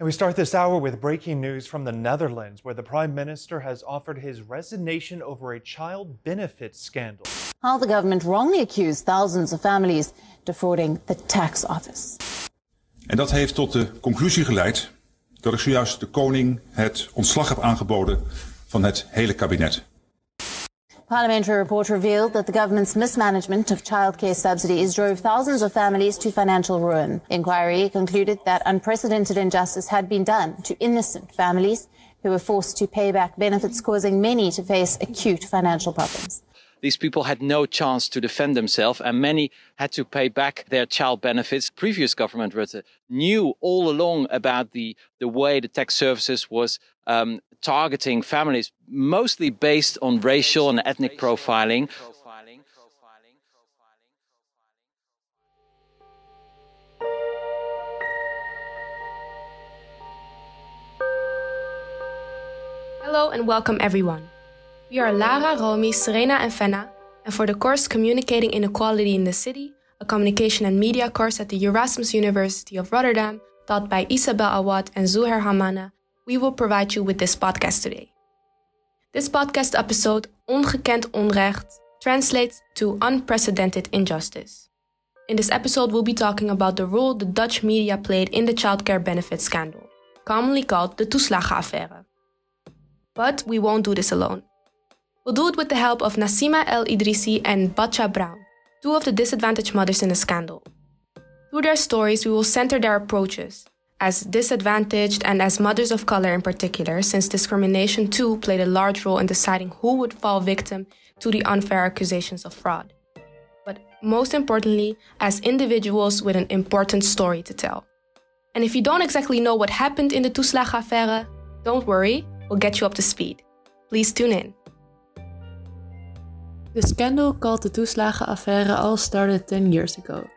And we start this hour with breaking news from the Netherlands, where the Prime Minister has offered his resignation over a child benefit scandal. How the government wrongly accused thousands of families defrauding the tax office. En dat heeft tot de conclusie geleid dat ik zojuist de koning het ontslag heb aangeboden van het hele kabinet. Parliamentary report revealed that the government's mismanagement of childcare subsidies drove thousands of families to financial ruin. Inquiry concluded that unprecedented injustice had been done to innocent families who were forced to pay back benefits, causing many to face acute financial problems. These people had no chance to defend themselves, and many had to pay back their child benefits. Previous government Rutte knew all along about the, the way the tax services was um, targeting families, mostly based on racial and ethnic profiling. Hello and welcome everyone. We are Lara, Romy, Serena, and Fenna, and for the course Communicating Inequality in the City, a communication and media course at the Erasmus University of Rotterdam, taught by Isabel Awad and Zuher Hamana, we will provide you with this podcast today. This podcast episode, Ongekend Onrecht, translates to unprecedented injustice. In this episode, we'll be talking about the role the Dutch media played in the childcare benefit scandal, commonly called the toeslagenaffaire. But we won't do this alone. We'll do it with the help of Nasima El Idrissi and Batja Brown, two of the disadvantaged mothers in the scandal. Through their stories, we will center their approaches as disadvantaged and as mothers of color in particular, since discrimination too played a large role in deciding who would fall victim to the unfair accusations of fraud. But most importantly, as individuals with an important story to tell. And if you don't exactly know what happened in the toeslagenaffaire, don't worry, we'll get you up to speed. Please tune in. The scandal called the toeslagenaffaire all started 10 years ago.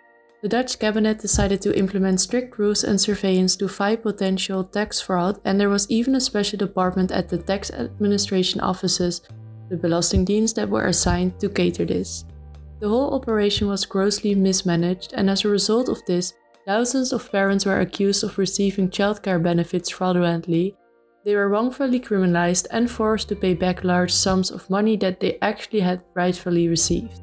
The Dutch cabinet decided to implement strict rules and surveillance to fight potential tax fraud, and there was even a special department at the tax administration offices, the Belastingdienst, that were assigned to cater this. The whole operation was grossly mismanaged, and as a result of this, thousands of parents were accused of receiving childcare benefits fraudulently. They were wrongfully criminalized and forced to pay back large sums of money that they actually had rightfully received.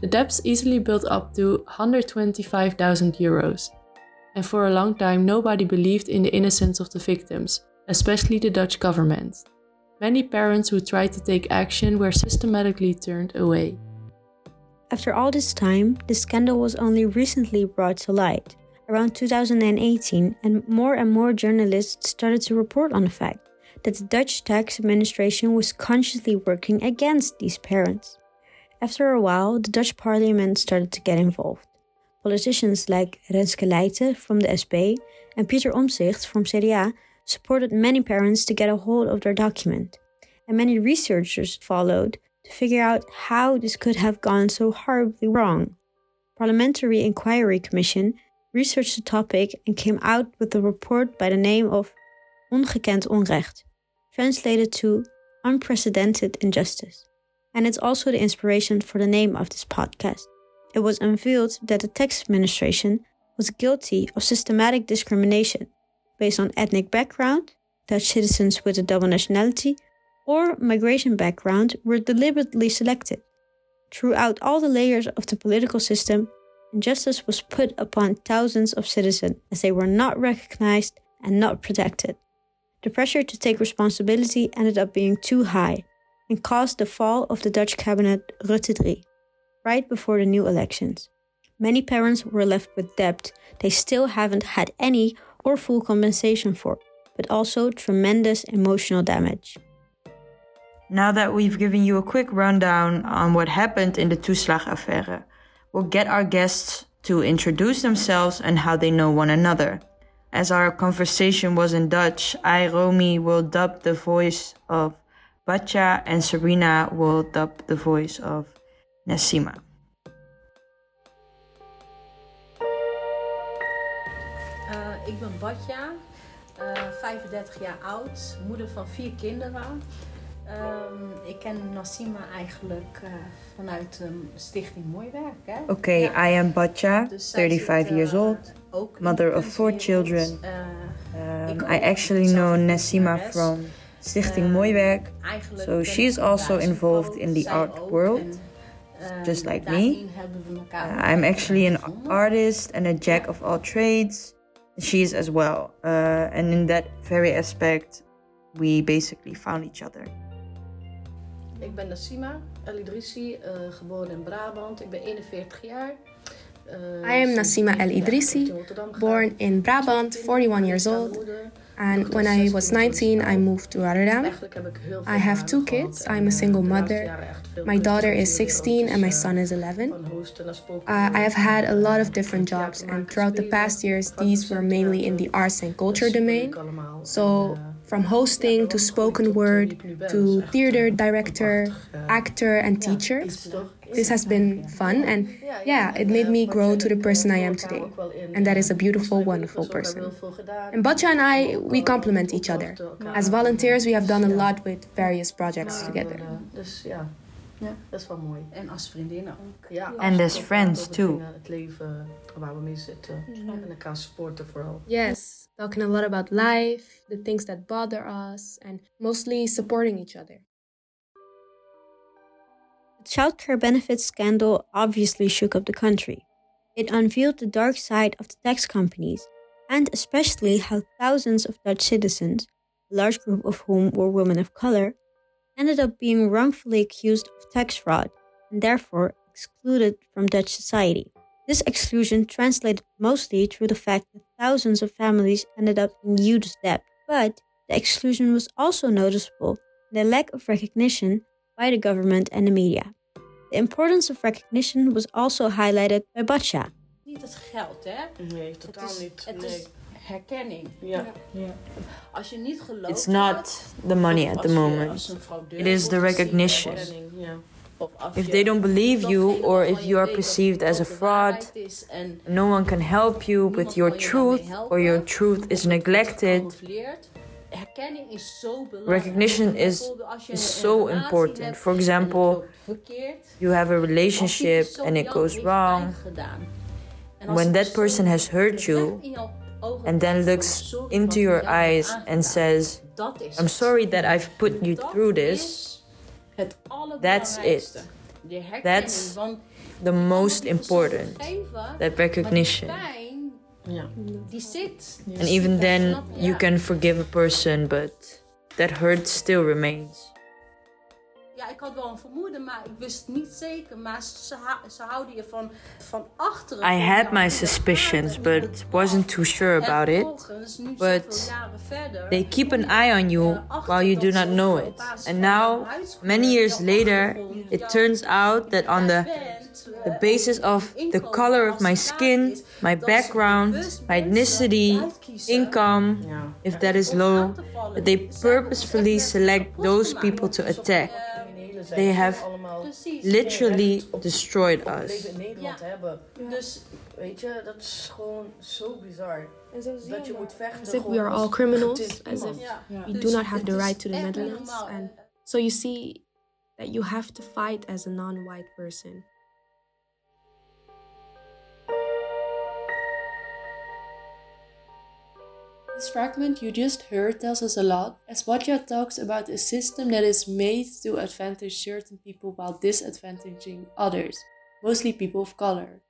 The debts easily built up to 125,000 euros. And for a long time, nobody believed in the innocence of the victims, especially the Dutch government. Many parents who tried to take action were systematically turned away. After all this time, the scandal was only recently brought to light, around 2018, and more and more journalists started to report on the fact that the Dutch tax administration was consciously working against these parents. After a while, the Dutch parliament started to get involved. Politicians like Renske Leijten from the SP and Pieter Omtzigt from CDA supported many parents to get a hold of their document, and many researchers followed to figure out how this could have gone so horribly wrong. Parliamentary Inquiry Commission researched the topic and came out with a report by the name of Ongekend Onrecht, translated to Unprecedented Injustice and it's also the inspiration for the name of this podcast. It was unveiled that the tax administration was guilty of systematic discrimination based on ethnic background, Dutch citizens with a double nationality, or migration background were deliberately selected. Throughout all the layers of the political system, injustice was put upon thousands of citizens as they were not recognized and not protected. The pressure to take responsibility ended up being too high, and caused the fall of the Dutch cabinet Rutte III, right before the new elections. Many parents were left with debt they still haven't had any or full compensation for, but also tremendous emotional damage. Now that we've given you a quick rundown on what happened in the toeslagaffaire, we'll get our guests to introduce themselves and how they know one another. As our conversation was in Dutch, I, Romy, will dub the voice of Batja and Serena will dub the voice of Nassima. Uh, ik ben Batja, uh, 35 jaar oud, moeder van vier kinderen. Um, ik ken Nassima eigenlijk uh, vanuit um, Stichting Mooiwerk. Hè? Okay, ja. I am Batja, 35 years old, mother of four children. Um, I actually know Nassima from Stichting Mooiwerk, so she's also involved in the art world. Just like me. Uh, I'm actually an artist and a jack of all trades. She is as well. Uh, and in that very aspect, we basically found each other. Ik ben Nassima El Idrissi, uh, geboren in Brabant. Ik ben 41 jaar. Uh, I am Nassima El Idrissi, born in Brabant, 41 years old. And when I was 19, I moved to Rotterdam. I have two kids. I'm a single mother. My daughter is 16 and my son is 11. Uh, I have had a lot of different jobs, and throughout the past years, these were mainly in the arts and culture domain. So, from hosting to spoken word to theater director, actor, and teacher. This has been fun, and yeah, it made me grow to the person I am today. And that is a beautiful, wonderful person. And Batja and I, we complement each other. As volunteers, we have done a lot with various projects together. Ja, dat is wel mooi. En als vriendinnen ook. Ja, and as friends too. Het leven waar we mee zitten. En elkaar supporten vooral. Yes, talking a lot about life, the things that bother us, and mostly supporting each other. The childcare benefits scandal obviously shook up the country. It unveiled the dark side of the tax companies, and especially how thousands of Dutch citizens, a large group of whom were women of color, ended up being wrongfully accused of tax fraud and therefore excluded from Dutch society. This exclusion translated mostly through the fact that thousands of families ended up in huge debt. But the exclusion was also noticeable in the lack of recognition by the government and the media. The importance of recognition was also highlighted by Batja. Niet het geld, hè? Nee, totaal het is, niet. Het nee. is herkenning. Ja. ja. Als je niet gelooft. It's not the money at the moment. It is the recognition. If they don't believe you or if you are perceived as a fraud, no one can help you with your truth or your truth is neglected. Recognition is, is so important. For example, you have a relationship and it goes wrong. When that person has hurt you and then looks into your eyes and says, I'm sorry that I've put you through this, that's it. That's the most important. That recognition. And even then, you can forgive a person, but that hurt still remains. Ja, ik had wel een vermoeden, maar ik wist niet zeker. Maar ze, ze houden je van, van achteren. I had my suspicions, but wasn't too sure about it. But they keep an eye on you while you do not know it. And now, many years later, it turns out that on the the basis of the color of my skin, my background, my ethnicity, income, if that is low, that they purposefully select those people to attack. They have literally destroyed us. Dus weet je, dat is gewoon zo bizar. Dat je moet vechten. As if we are all criminals, as if we do not have the right to the Netherlands. And so you see that you have to fight as a non-white person. This fragment you just heard tells us a lot, as Batja talks about a system that is made to advantage certain people while disadvantaging others, mostly people of color.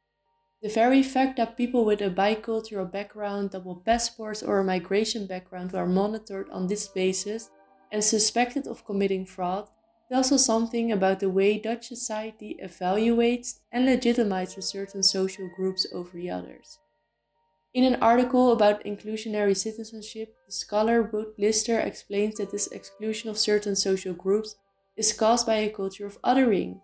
The very fact that people with a bicultural background, double passports, or a migration background were monitored on this basis and suspected of committing fraud tells us something about the way Dutch society evaluates and legitimizes certain social groups over the others. In an article about inclusionary citizenship, the scholar Ruth Lister explains that this exclusion of certain social groups is caused by a culture of othering.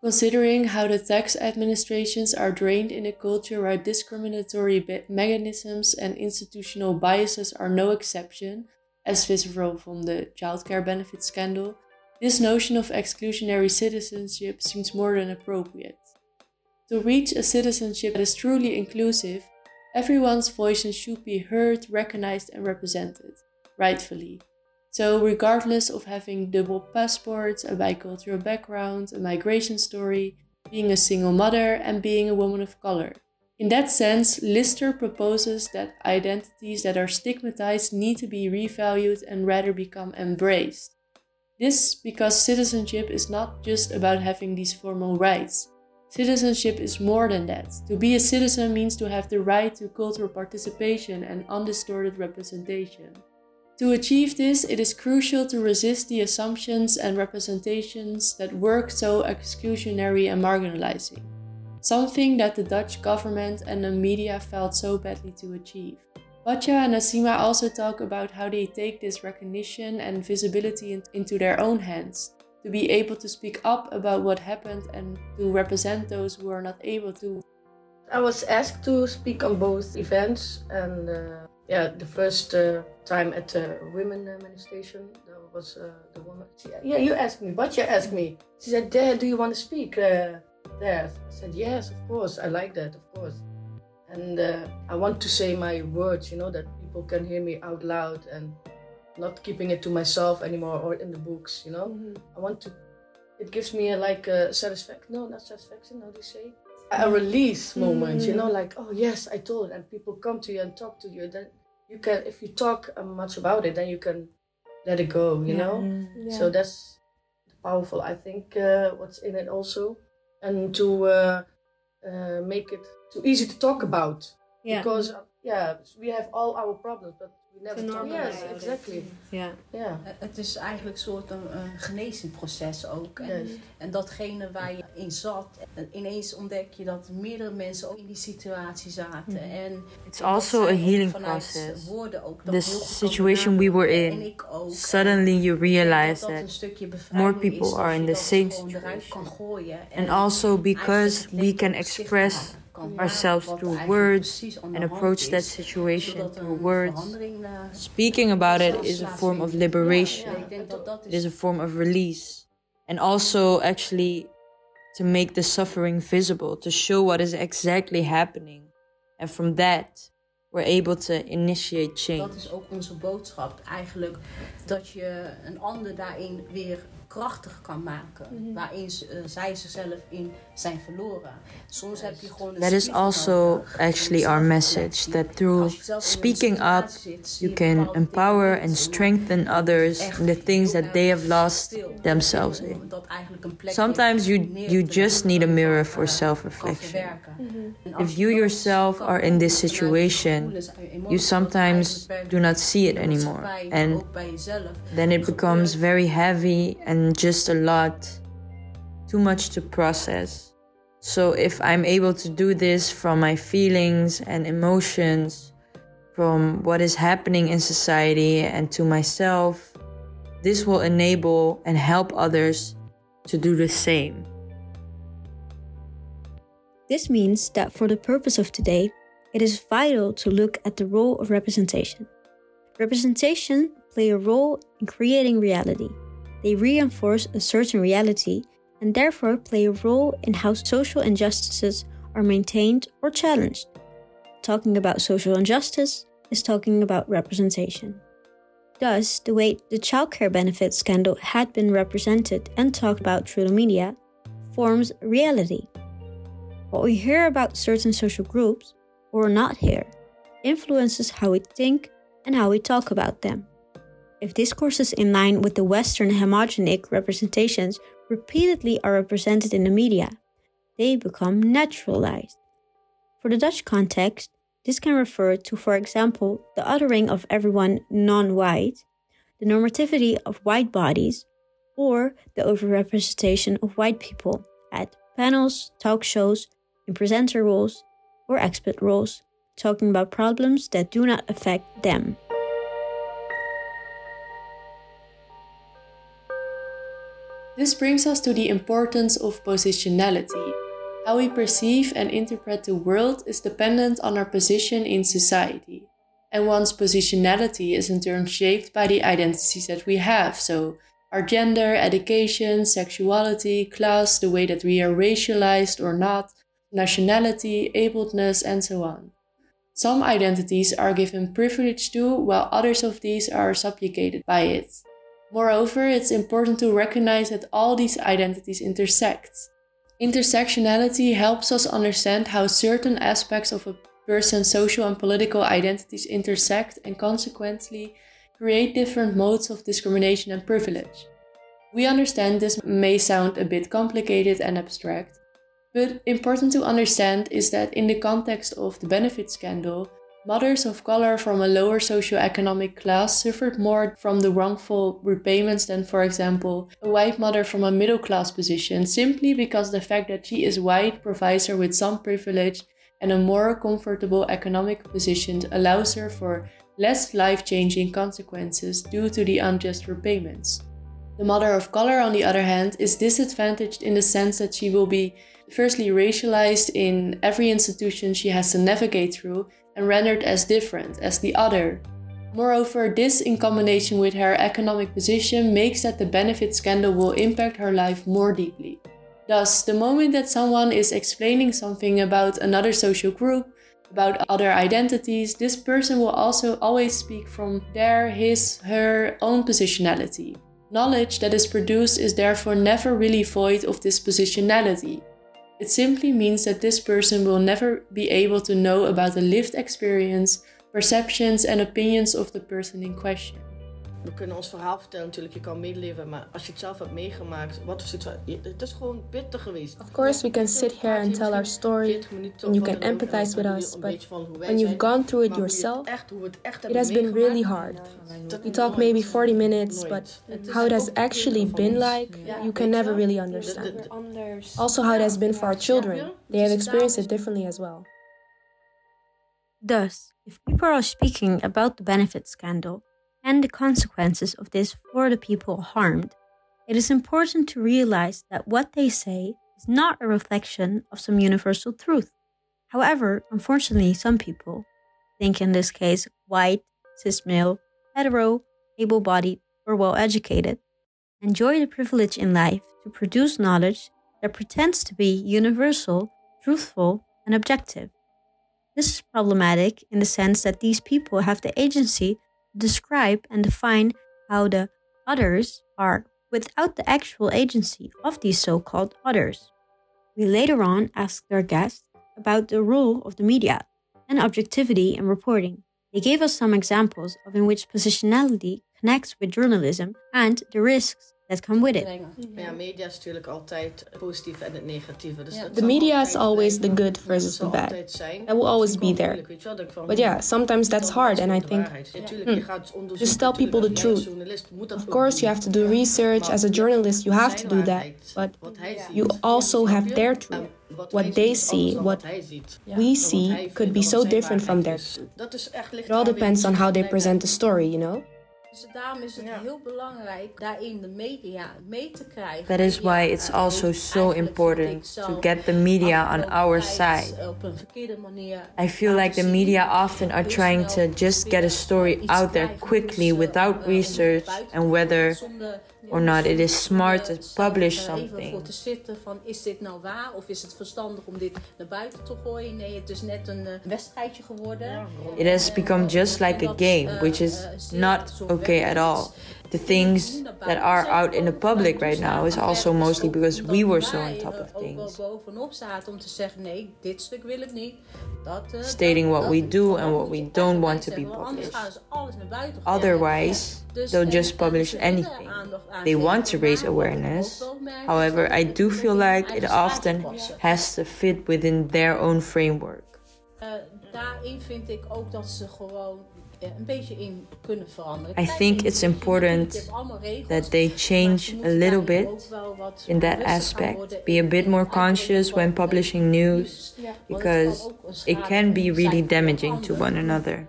Considering how the tax administrations are drained in a culture where discriminatory mechanisms and institutional biases are no exception, as visible from the childcare benefit scandal, this notion of exclusionary citizenship seems more than appropriate. To reach a citizenship that is truly inclusive, Everyone's voices should be heard, recognized, and represented, rightfully. So, regardless of having double passports, a bicultural background, a migration story, being a single mother, and being a woman of color. In that sense, Lister proposes that identities that are stigmatized need to be revalued and rather become embraced. This because citizenship is not just about having these formal rights. Citizenship is more than that. To be a citizen means to have the right to cultural participation and undistorted representation. To achieve this, it is crucial to resist the assumptions and representations that work so exclusionary and marginalizing, something that the Dutch government and the media failed so badly to achieve. Batja and Asima also talk about how they take this recognition and visibility into their own hands, to be able to speak up about what happened and to represent those who are not able to. I was asked to speak on both events, and uh, yeah, the first uh, time at the women uh, manifestation, there was uh, the woman. She, yeah, you asked me, but you asked me. She said, "Dad, do you want to speak uh, there?" I said, "Yes, of course. I like that, of course." And uh, I want to say my words, you know, that people can hear me out loud and not keeping it to myself anymore or in the books, you know. Mm-hmm. I want to. It gives me a, like a satisfaction. No, not satisfaction. How do you say? A release moment, mm-hmm. you know, like oh yes, I told, it. and people come to you and talk to you. Then you can if you talk uh, much about it then you can let it go you yeah. know mm, yeah. so that's powerful i think uh, what's in it also and to uh, uh, make it too easy to talk about yeah. because uh, yeah we have all our problems but Yes, exactly. Ja. ja. Het is eigenlijk een soort een, een genezend proces ook. En, en datgene waar je in zat, ineens ontdek je dat meerdere mensen ook in die situatie zaten. Mm. En It's also a healing process. The situation we were in, suddenly you realize that more people are in the same situation. And also because we can express ourselves through words and approach that situation er through words. Eh, Speaking about it is a form of liberation, it is a form of release, and also actually to make the suffering visible, to show what is exactly happening. And from that, we're able to initiate change. Dat is ook onze boodschap eigenlijk, dat je een ander daarin weer krachtig kan maken. Mm-hmm. Waarin ze, uh, zij zichzelf in zijn verloren. Soms heb je gewoon That is also actually our message. That through speaking up, you can empower and strengthen others in the things that they have lost themselves in. Sometimes you, you just need a mirror for self-reflection. Mm-hmm. If you yourself are in this situation, you sometimes do not see it anymore. And then it becomes very heavy and and just a lot, too much to process. So if I'm able to do this from my feelings and emotions, from what is happening in society and to myself, this will enable and help others to do the same. This means that for the purpose of today, it is vital to look at the role of representation. Representation play a role in creating reality. They reinforce a certain reality and therefore play a role in how social injustices are maintained or challenged. Talking about social injustice is talking about representation. Thus, the way the childcare benefit scandal had been represented and talked about through the media forms reality. What we hear about certain social groups, or not hear, influences how we think and how we talk about them. If discourses in line with the Western hegemonic representations repeatedly are represented in the media, they become naturalized. For the Dutch context, this can refer to, for example, the othering of everyone non white, the normativity of white bodies, or the overrepresentation of white people at panels, talk shows, in presenter roles, or expert roles, talking about problems that do not affect them. This brings us to the importance of positionality. How we perceive and interpret the world is dependent on our position in society. And one's positionality is in turn shaped by the identities that we have, so our gender, education, sexuality, class, the way that we are racialized or not, nationality, abledness, and so on. Some identities are given privilege to, while others of these are subjugated by it. Moreover, it's important to recognize that all these identities intersect. Intersectionality helps us understand how certain aspects of a person's social and political identities intersect and consequently create different modes of discrimination and privilege. We understand this may sound a bit complicated and abstract, but important to understand is that in the context of the benefit scandal, mothers of color from a lower socioeconomic class suffered more from the wrongful repayments than, for example, a white mother from a middle class position, simply because the fact that she is white provides her with some privilege and a more comfortable economic position allows her for less life changing consequences due to the unjust repayments. The mother of color, on the other hand, is disadvantaged in the sense that she will be firstly racialized in every institution she has to navigate through and rendered as different, as the other. Moreover, this in combination with her economic position makes that the benefit scandal will impact her life more deeply. Thus, the moment that someone is explaining something about another social group, about other identities, this person will also always speak from their, his, her own positionality. Knowledge that is produced is therefore never really void of this positionality. It simply means that this person will never be able to know about the lived experience, perceptions, and opinions of the person in question. We kunnen ons verhaal vertellen natuurlijk, je kan medeleven, maar als je het zelf hebt meegemaakt, wat voor situatie, het is gewoon bitter geweest. Of course, we can sit here and tell our story, and you can empathize with us, but when you've gone through it yourself, it has been really hard. We talk maybe 40 minutes, but how it has actually been like, you can never really understand. Also, how it has been for our children, they have experienced it differently as well. Thus, if people are speaking about the benefit scandal, and the consequences of this for the people harmed, it is important to realize that what they say is not a reflection of some universal truth. However, unfortunately, some people, think in this case white, cis male, hetero, able bodied, or well educated, enjoy the privilege in life to produce knowledge that pretends to be universal, truthful, and objective. This is problematic in the sense that these people have the agency describe and define how the others are without the actual agency of these so called others. We later on asked our guests about the role of the media and objectivity in reporting. They gave us some examples of in which positionality connects with journalism and the risks that come with it. Ja, media is natuurlijk altijd het positieve en het negatieve. Dus the media is always the good versus the bad. That will always be there. But yeah, sometimes that's hard, and I think hmm, just tell people the truth. Of course, you have to do research as a journalist. You have to do that, but you also have their truth. What they see, what we see, could be so different from theirs. It all depends on how they present the story, you know. Dus daarom is het heel belangrijk daarin de media mee te krijgen. That is why it's also so important to get the media on our side. I feel like the media often are trying to just get a story out there quickly without eh, research and whether or not it is smart to publish something. te zitten van is dit nou waar of is het verstandig om dit naar buiten te gooien? Nee, het is net een wedstrijdje geworden. It has become just like a game, which is not okay at all. The things that are out in the public right now is also mostly because we were so on top of things. Stating what we do and what we don't want to be published. Otherwise, they'll just publish anything. They want to raise awareness. However, I do feel like it often has to fit within their own framework. Eh, daarin vind ik ook dat ze gewoon een beetje in kunnen veranderen. I think it's important that they change a little bit in that aspect. Be a bit more conscious when publishing news because it can be really damaging to one another.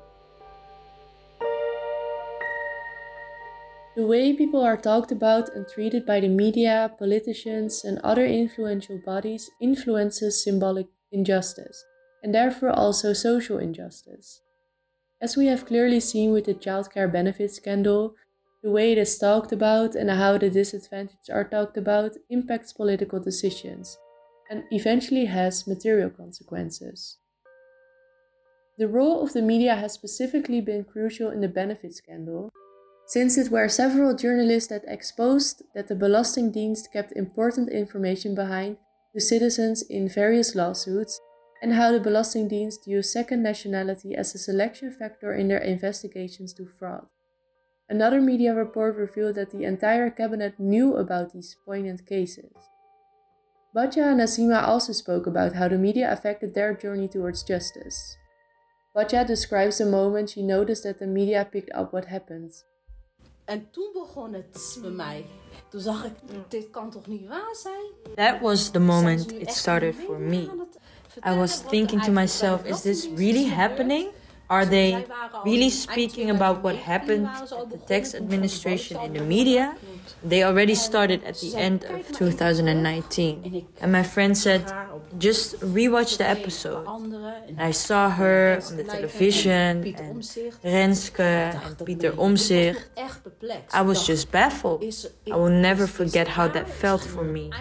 The way people are talked about and treated by the media, politicians, and other influential bodies influences symbolic injustice, and therefore also social injustice. As we have clearly seen with the childcare benefit scandal, the way it is talked about and how the disadvantaged are talked about impacts political decisions and eventually has material consequences. The role of the media has specifically been crucial in the benefit scandal, since it were several journalists that exposed that the Belastingdienst kept important information behind to citizens in various lawsuits and how the Belastingdienst used second nationality as a selection factor in their investigations to fraud. Another media report revealed that the entire cabinet knew about these poignant cases. Batja and Nasima also spoke about how the media affected their journey towards justice. Batja describes the moment she noticed that the media picked up what happened. En toen begon het bij mij. Toen zag ik, dit kan toch niet waar zijn? That was the moment it started for me. I was thinking to myself, is this really happening? Are they really speaking about what happened at the tax administration in the media? They already started at the end of 2019. And my friend said, just rewatch the episode. And I saw her on the television, and Renske and Pieter Omtzigt. I was just baffled. I will never forget how that felt for me.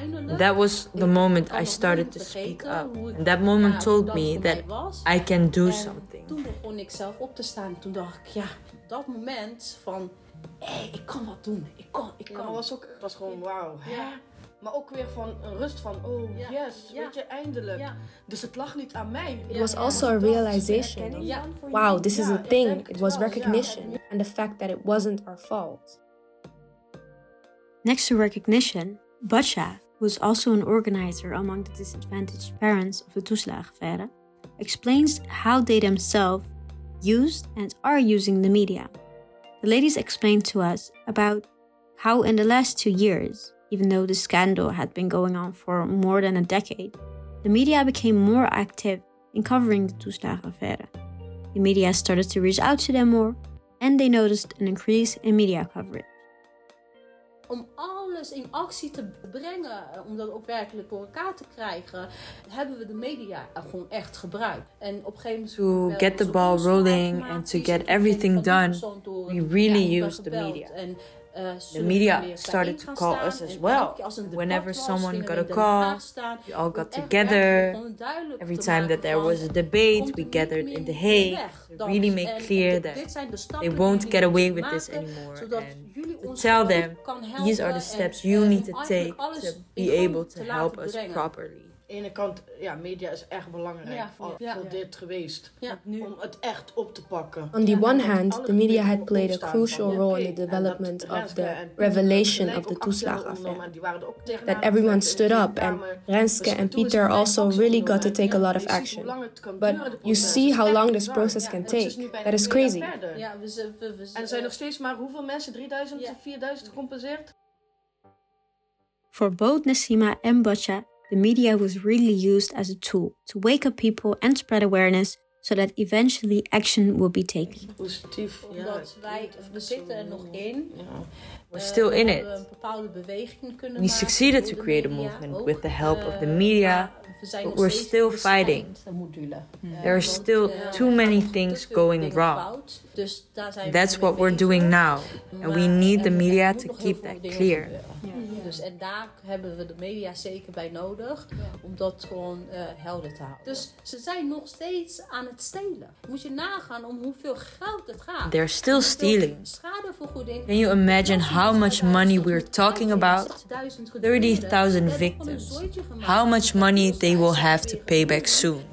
That was the moment I started to speak up. And that moment told me that I can do something. Ik zelf op te staan. Toen dacht ik, ja, dat moment van, hé, hey, ik kan wat doen. Ik kan, ik kan. Ja, was ook, het was gewoon wauw. Ja. Maar ook weer van een rust van, oh yes, ja. weet je, eindelijk. Ja. Dus het lag niet aan mij. It was also a realization of, wow, this is a thing. It was recognition. And the fact that it wasn't our fault. Next to recognition, Batja, who is also an organizer among the disadvantaged parents of the toeslagenaffaire, explains how they themselves used and are using the media. The ladies explained to us about how, in the last two years, even though the scandal had been going on for more than a decade, the media became more active in covering the toeslagenaffaire. The media started to reach out to them more, and they noticed an increase in media coverage. Om alles in actie te brengen, om dat ook werkelijk voor elkaar te krijgen, hebben we de media gewoon echt gebruikt. En op een gegeven moment. To get the ball rolling and to get everything done, we really used the media. The media started to call us as well. Whenever someone got a call, we all got together. Every time that there was a debate, we gathered in The Hague to really make clear that they won't get away with this anymore. And tell them, these are the steps you need to take to be able to help us properly. Ene kant, ja, media is echt belangrijk ja, voor, ja. voor dit geweest. Ja. Om het echt op te pakken. On the one hand, the media had played a crucial role in the development of the revelation of the toeslagenaffaire. That everyone stood up and Renske and Pieter also really got to take a lot of action. But you see how long this process can take. That is crazy. En er zijn nog steeds maar hoeveel mensen? 3000 of 4000 gecompenseerd? For both Nassima and Batja, the media was really used as a tool to wake up people and spread awareness so that eventually action will be taken. Positief, omdat wij, we zitten er nog in. We're eh, still in it. We succeeded to create a movement with the help of the eh, media, but we're still fighting. Eh, there are still too er many things going wrong. That's what we're doing now, and we need the er media to keep that clear. Dus en daar hebben we de media zeker bij nodig om dat gewoon uh, helder te houden. Dus ze zijn nog steeds aan het stelen. Moet je nagaan om hoeveel geld het gaat. They're still stealing. Can you imagine how much money we're talking about? 30,000 victims. How much money they will have to pay back soon.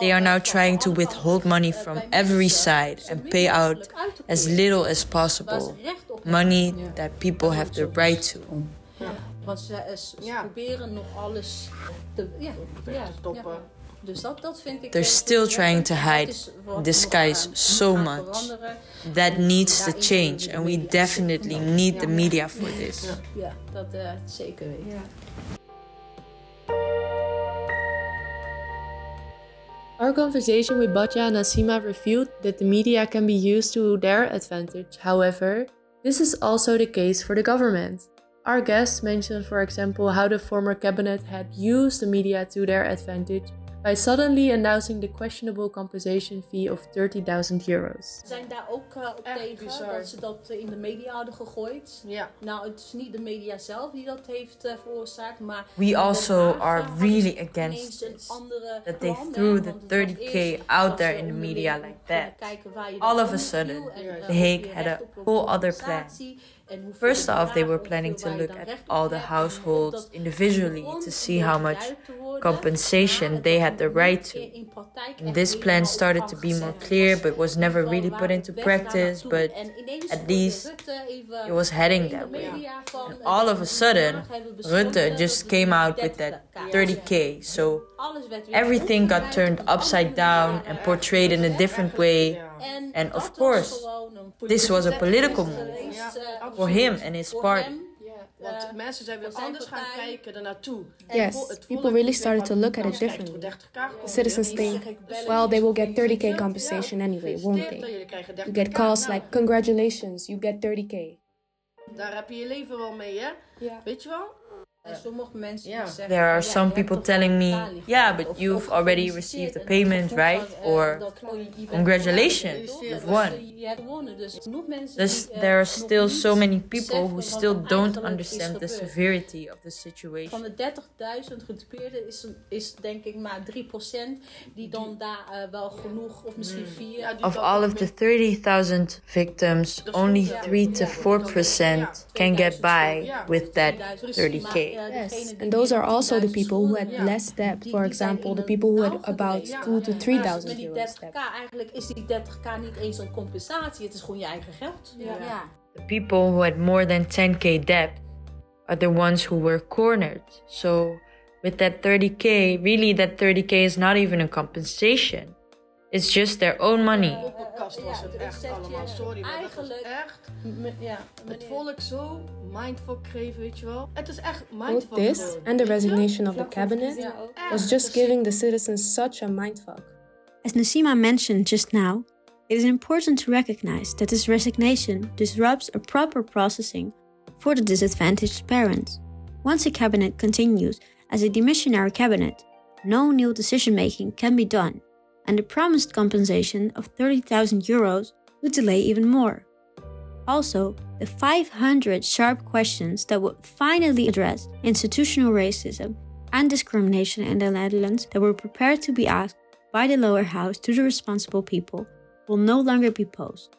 They are now trying to withhold money from every side and pay out as little as possible. Money that people have the right to. Want ze, ze ja. proberen nog alles te, ja, ja, stoppen. Dus dat, dat vind ik. They're still trying to hide, disguise so much. That needs to change, and we definitely need the media for this. Ja, dat uh, zeker weten. Our conversation with Batja and Nasima revealed that the media can be used to their advantage. However, this is also the case for the government. Our guests mentioned, for example, how the former cabinet had used the media to their advantage by suddenly announcing the questionable compensation fee of 30,000 euros. We zijn daar ook uh, op Echt tegen bizar. dat ze dat in de media hadden gegooid. Ja. Nou, het is niet de media zelf die dat heeft uh, veroorzaakt, maar We also are really against this. That they threw the want het was 30k out there in the media like that. kijken waar je All of a sudden, The The of je Hague had a recht op een whole other plan. First off, they were planning to look at all the households individually to see how much compensation they had the right to. And this plan started to be more clear, but was never really put into practice. But at least it was heading that way. And all of a sudden, Rutte just came out with that 30k. So everything got turned upside down and portrayed in a different way. En And of course, this was a political move eh, for him and his party. hem. Ja, want mensen zijn weer voor zijn anders gaan partij. kijken ernaartoe. Yes, people really started to look at it differently. The citizens think, Zeg ik, bellen well, they will get 30k compensation anyway, won't they? You get calls like, congratulations, you get 30k. Daar heb je je leven wel mee, hè? Ja. Weet je wel? En sommige mensen Ja. die zeggen There are some people telling me, yeah, but you've already received the payment, right? eh, Or dat, je- je bent congratulations, you've won. eh, Je hebt gewonnen. Dus genoeg mensen There's, die, eh, there are still so many people who still er don't understand the severity of the Van situation. de 30.000 gedupeerden is, is denk ik maar 3% die dan daar eh, wel genoeg, of misschien 4. Of all of the mee- 30,000 victims, only 3 to 4% can get by with that 30k. Uh, yes, and those are also the people who had less debt. For example, the people who had about two to three thousand Met die euros 30k, debt. eigenlijk is die 30k niet eens een compensatie. Het is gewoon je eigen geld. Ja. The people who had more than 10k debt are the ones who were cornered. So, with that 30k, really, that 30k is not even a compensation. It's just their own money. Poppenkast was het dus echt allemaal. Sorry, maar dat was eigenlijk- echt... M- Ja, Het meneer- volk zo mindfuck kreeg, weet je wel. Het is echt Both this and the resignation of the cabinet was just giving the citizens such a mindfuck. As Nasima mentioned just now, it is important to recognize that this resignation disrupts a proper processing for the disadvantaged parents. Once a cabinet continues as a demissionary cabinet, no new decision making can be done, and the promised compensation of 30,000 euros would delay even more. Also, the 500 sharp questions that would finally address institutional racism and discrimination in the Netherlands that were prepared to be asked by the lower house to the responsible people will no longer be posed.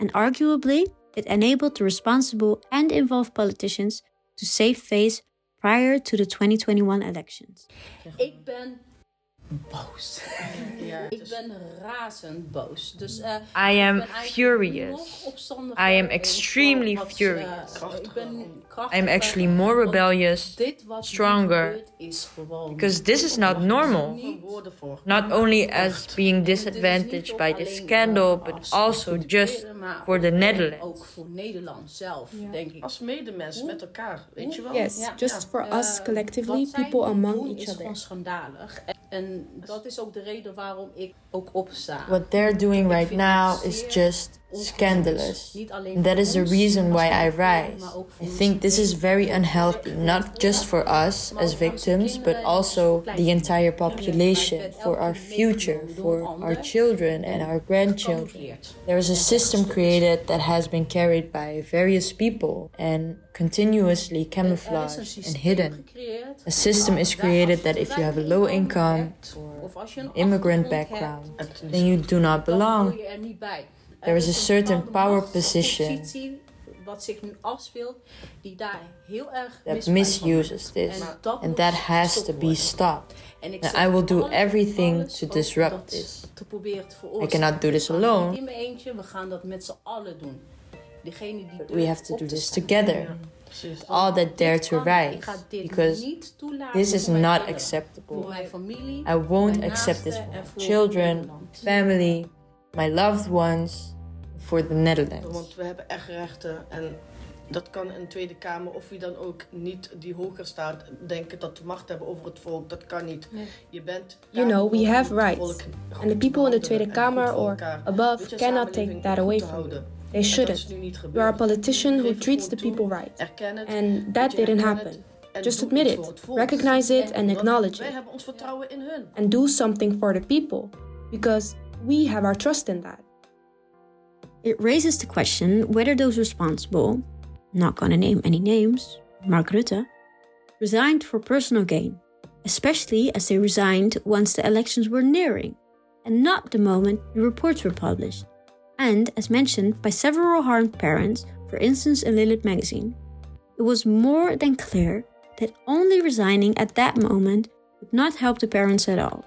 And arguably, it enabled the responsible and involved politicians to save face prior to the 2021 elections. Ik ben boos. Ja, ik ben razend boos. Dus, eh, I am furious. I am extremely wat, eh, furious. ik ben I am actually more rebellious, dit wat stronger, is because this is not normal. geen woorden voor. Not only as being Dit is niet disadvantaged by this scandal, eh, but also just for the Netherlands. Ook voor Nederland zelf, denk ik. Als medemens met elkaar, weet je wel? Yes, just for Eh, us collectively, people among each other. schandalig. En, dat is ook de reden waarom ik ook opsta. What they're doing right now is just. Scandalous. Niet alleen And that is the reason why I rise. maar ook voor I think this is very unhealthy, not just for us as victims, but also the entire population, for our future, for our children and our grandchildren. There is a system created that has been carried by various people and continuously Er camouflaged and hidden. A system is created that if you have a low income hebt, of als je een immigrant background, then you do not belong. Hoor je er niet bij. There Er is a certain power position wat zich nu afspeelt, die daar heel erg that misuses this, and that has to be stopped. And I will do everything to disrupt this. Te I cannot do this We gaan het alone. Niet in mijn eentje, we gaan dat met z'n allen doen. Degene die But we have to do this together. All that dare to kan niet. Ik ga rise. Because this is not acceptable. I won't accept this for en my voor children, family, my loved ones, for the Netherlands. Want we hebben echt rechten en dat kan een Tweede Kamer of wie dan ook niet die hoger staat denken dat we macht hebben over het volk. Dat kan niet. Je bent. You know, we have rights. And the people in the Tweede en Kamer or above Weet cannot take that away from you. They En dat is shouldn't. You are a politician who treats the people right. And that didn't happen. Just admit it, recognize it, and acknowledge it. And do something for the people, because we have our trust in that. It raises the question whether those responsible, not gonna name any names, Mark Rutte, resigned for personal gain, especially as they resigned once the elections were nearing, and not the moment the reports were published. And, as mentioned by several harmed parents, for instance in Lilith magazine, it was more than clear that only resigning at that moment would not help the parents at all.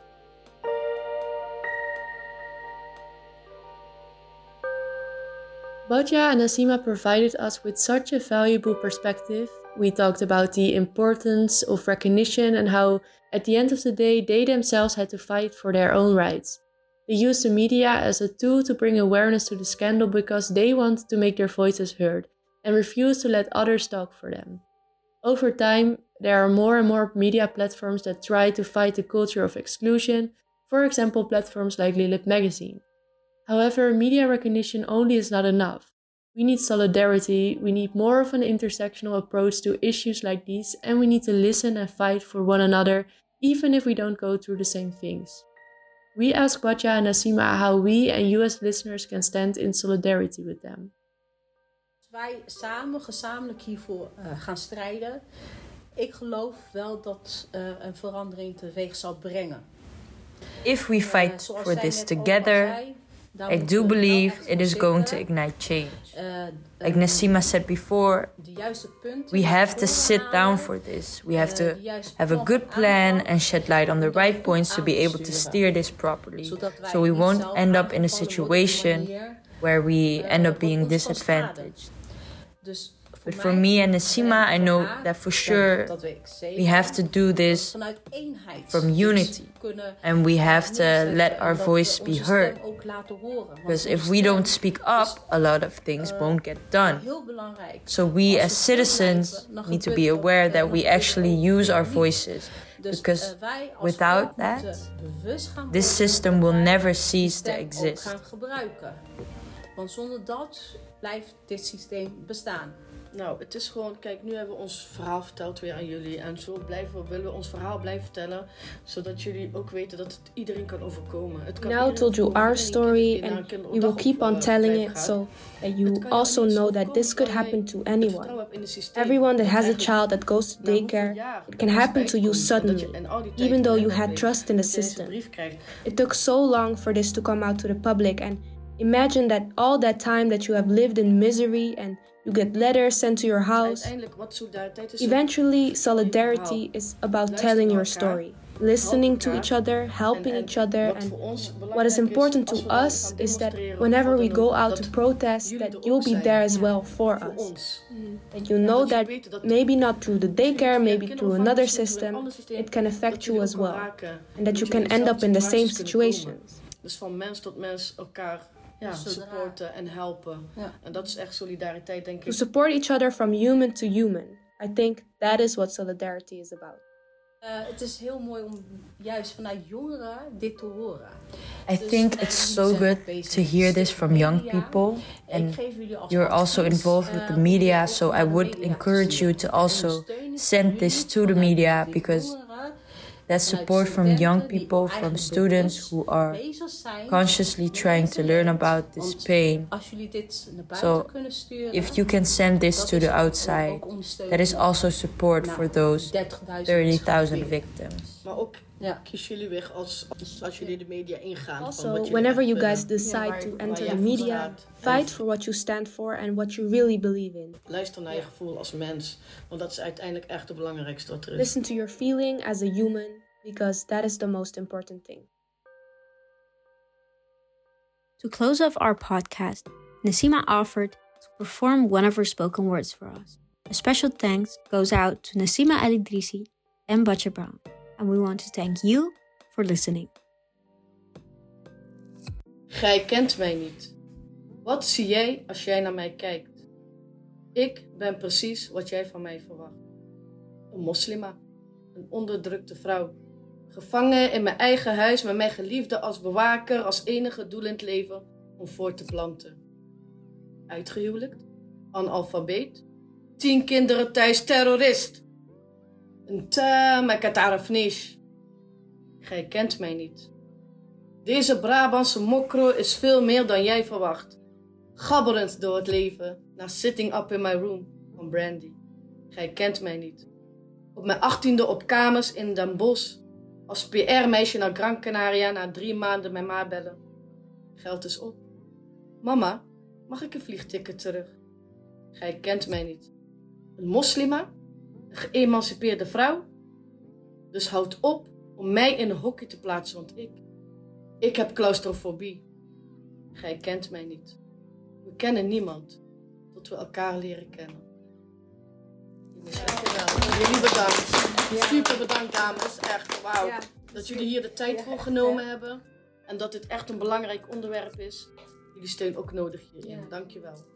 Batja and Asima provided us with such a valuable perspective. We talked about the importance of recognition and how, at the end of the day, they themselves had to fight for their own rights. They used the media as a tool to bring awareness to the scandal because they wanted to make their voices heard and refused to let others talk for them. Over time, there are more and more media platforms that try to fight the culture of exclusion, for example, platforms like Lilith Magazine. However, media recognition only is not enough. We need solidarity, we need more of an intersectional approach to issues like these, and we need to listen and fight for one another, even if we don't go through the same things. We ask Batja and Nasima how we and you as listeners can stand in solidarity with them. Wij samen, gezamenlijk hiervoor uh, gaan strijden. Ik geloof wel dat uh, een verandering teweeg zal brengen. If we fight uh, for this together, zei, I do believe it is going to ignite change. Like Nasima said before, we have to sit down for this. We have to have a good plan and shed light on the right points to be able to steer this properly. So we won't end up in a situation where we end up being disadvantaged. But for me and Nasima, I know that for sure we have to do this from unity. And we have to let our voice be heard. Because if we don't speak up, a lot of things won't get done. So we as citizens need to be aware that we actually use our voices. Because without that, this system will never cease to exist. Want zonder dat blijft dit systeem bestaan. Nou, het is gewoon, kijk, nu hebben we ons verhaal verteld weer aan jullie. En zo blijven we, willen we ons verhaal blijven vertellen. Zodat jullie ook weten dat het iedereen kan overkomen. Het kan Now told you our story and we will keep on eh, telling it so that you also know that this could happen to anyone. Everyone that has a child that goes to daycare, it can happen to you suddenly, even though you had trust in the system. It took so long for this to come out to the public and imagine that all that time that you have lived in misery and you get letters sent to your house. Eventually, solidarity is about telling your story, listening to each other, helping each other, and what is important to us is that whenever we go out to protest, that you'll be there as well for us. And you know that maybe not through the daycare, maybe through another system, it can affect you as well, and that you can end up in the same situations. Ja, supporten en helpen. Ja. En dat is echt solidariteit, denk ik. To support each other from human to human. I think that is what solidarity is about. Uh, het is heel mooi om juist vanuit jongeren dit te horen. I dus think it's so good to hear this from young people. And you're also involved with the media, so I would encourage you to also send this to the media because that support from young people, from students who are consciously trying to learn about this pain. So, if you can send this to the outside, that is also support for those 30,000 victims. Ja. Kies jullie weg als, als jullie de media ingaan. Also, whenever you guys decide to enter the media, fight for what you stand for and what you really believe in. Luister naar je gevoel als mens, want dat is uiteindelijk echt het belangrijkste wat er is. Listen to your feeling as a human, because that is the most important thing. To close off our podcast, Nasima offered to perform one of her spoken words for us. A special thanks goes out to Nasima El Idrisi and Butcher Brown and we want to thank you for listening. Gij kent mij niet. Wat zie jij als jij naar mij kijkt? Ik ben precies wat jij van mij verwacht. Een moslima, een onderdrukte vrouw, gevangen in mijn eigen huis met mijn geliefde als bewaker, als enige doel in het leven om voor te planten. Uitgehuwelijkt, analfabeet, tien kinderen thuis, terrorist. انت ما كتعرفنيش Gij kent mij niet. Deze Brabantse mokro is veel meer dan jij verwacht. Gabberend door het leven, na sitting up in my room van Brandy. Gij kent mij niet. Op mijn achttiende op kamers in Den Bosch. Als PR-meisje naar Gran Canaria na drie maanden mijn ma bellen. Geld is op. Mama, mag ik een vliegticket terug? Gij kent mij niet. Een moslima? Geëmancipeerde vrouw? Dus houd op om mij in een hokje te plaatsen, want ik, ik heb claustrofobie. Gij kent mij niet. We kennen niemand tot we elkaar leren kennen. Dankjewel. Jullie bedankt. Super bedankt, dames. Echt, wauw. Dat jullie hier de tijd voor genomen hebben. En dat dit echt een belangrijk onderwerp is. Jullie steun ook nodig hierin. Dankjewel.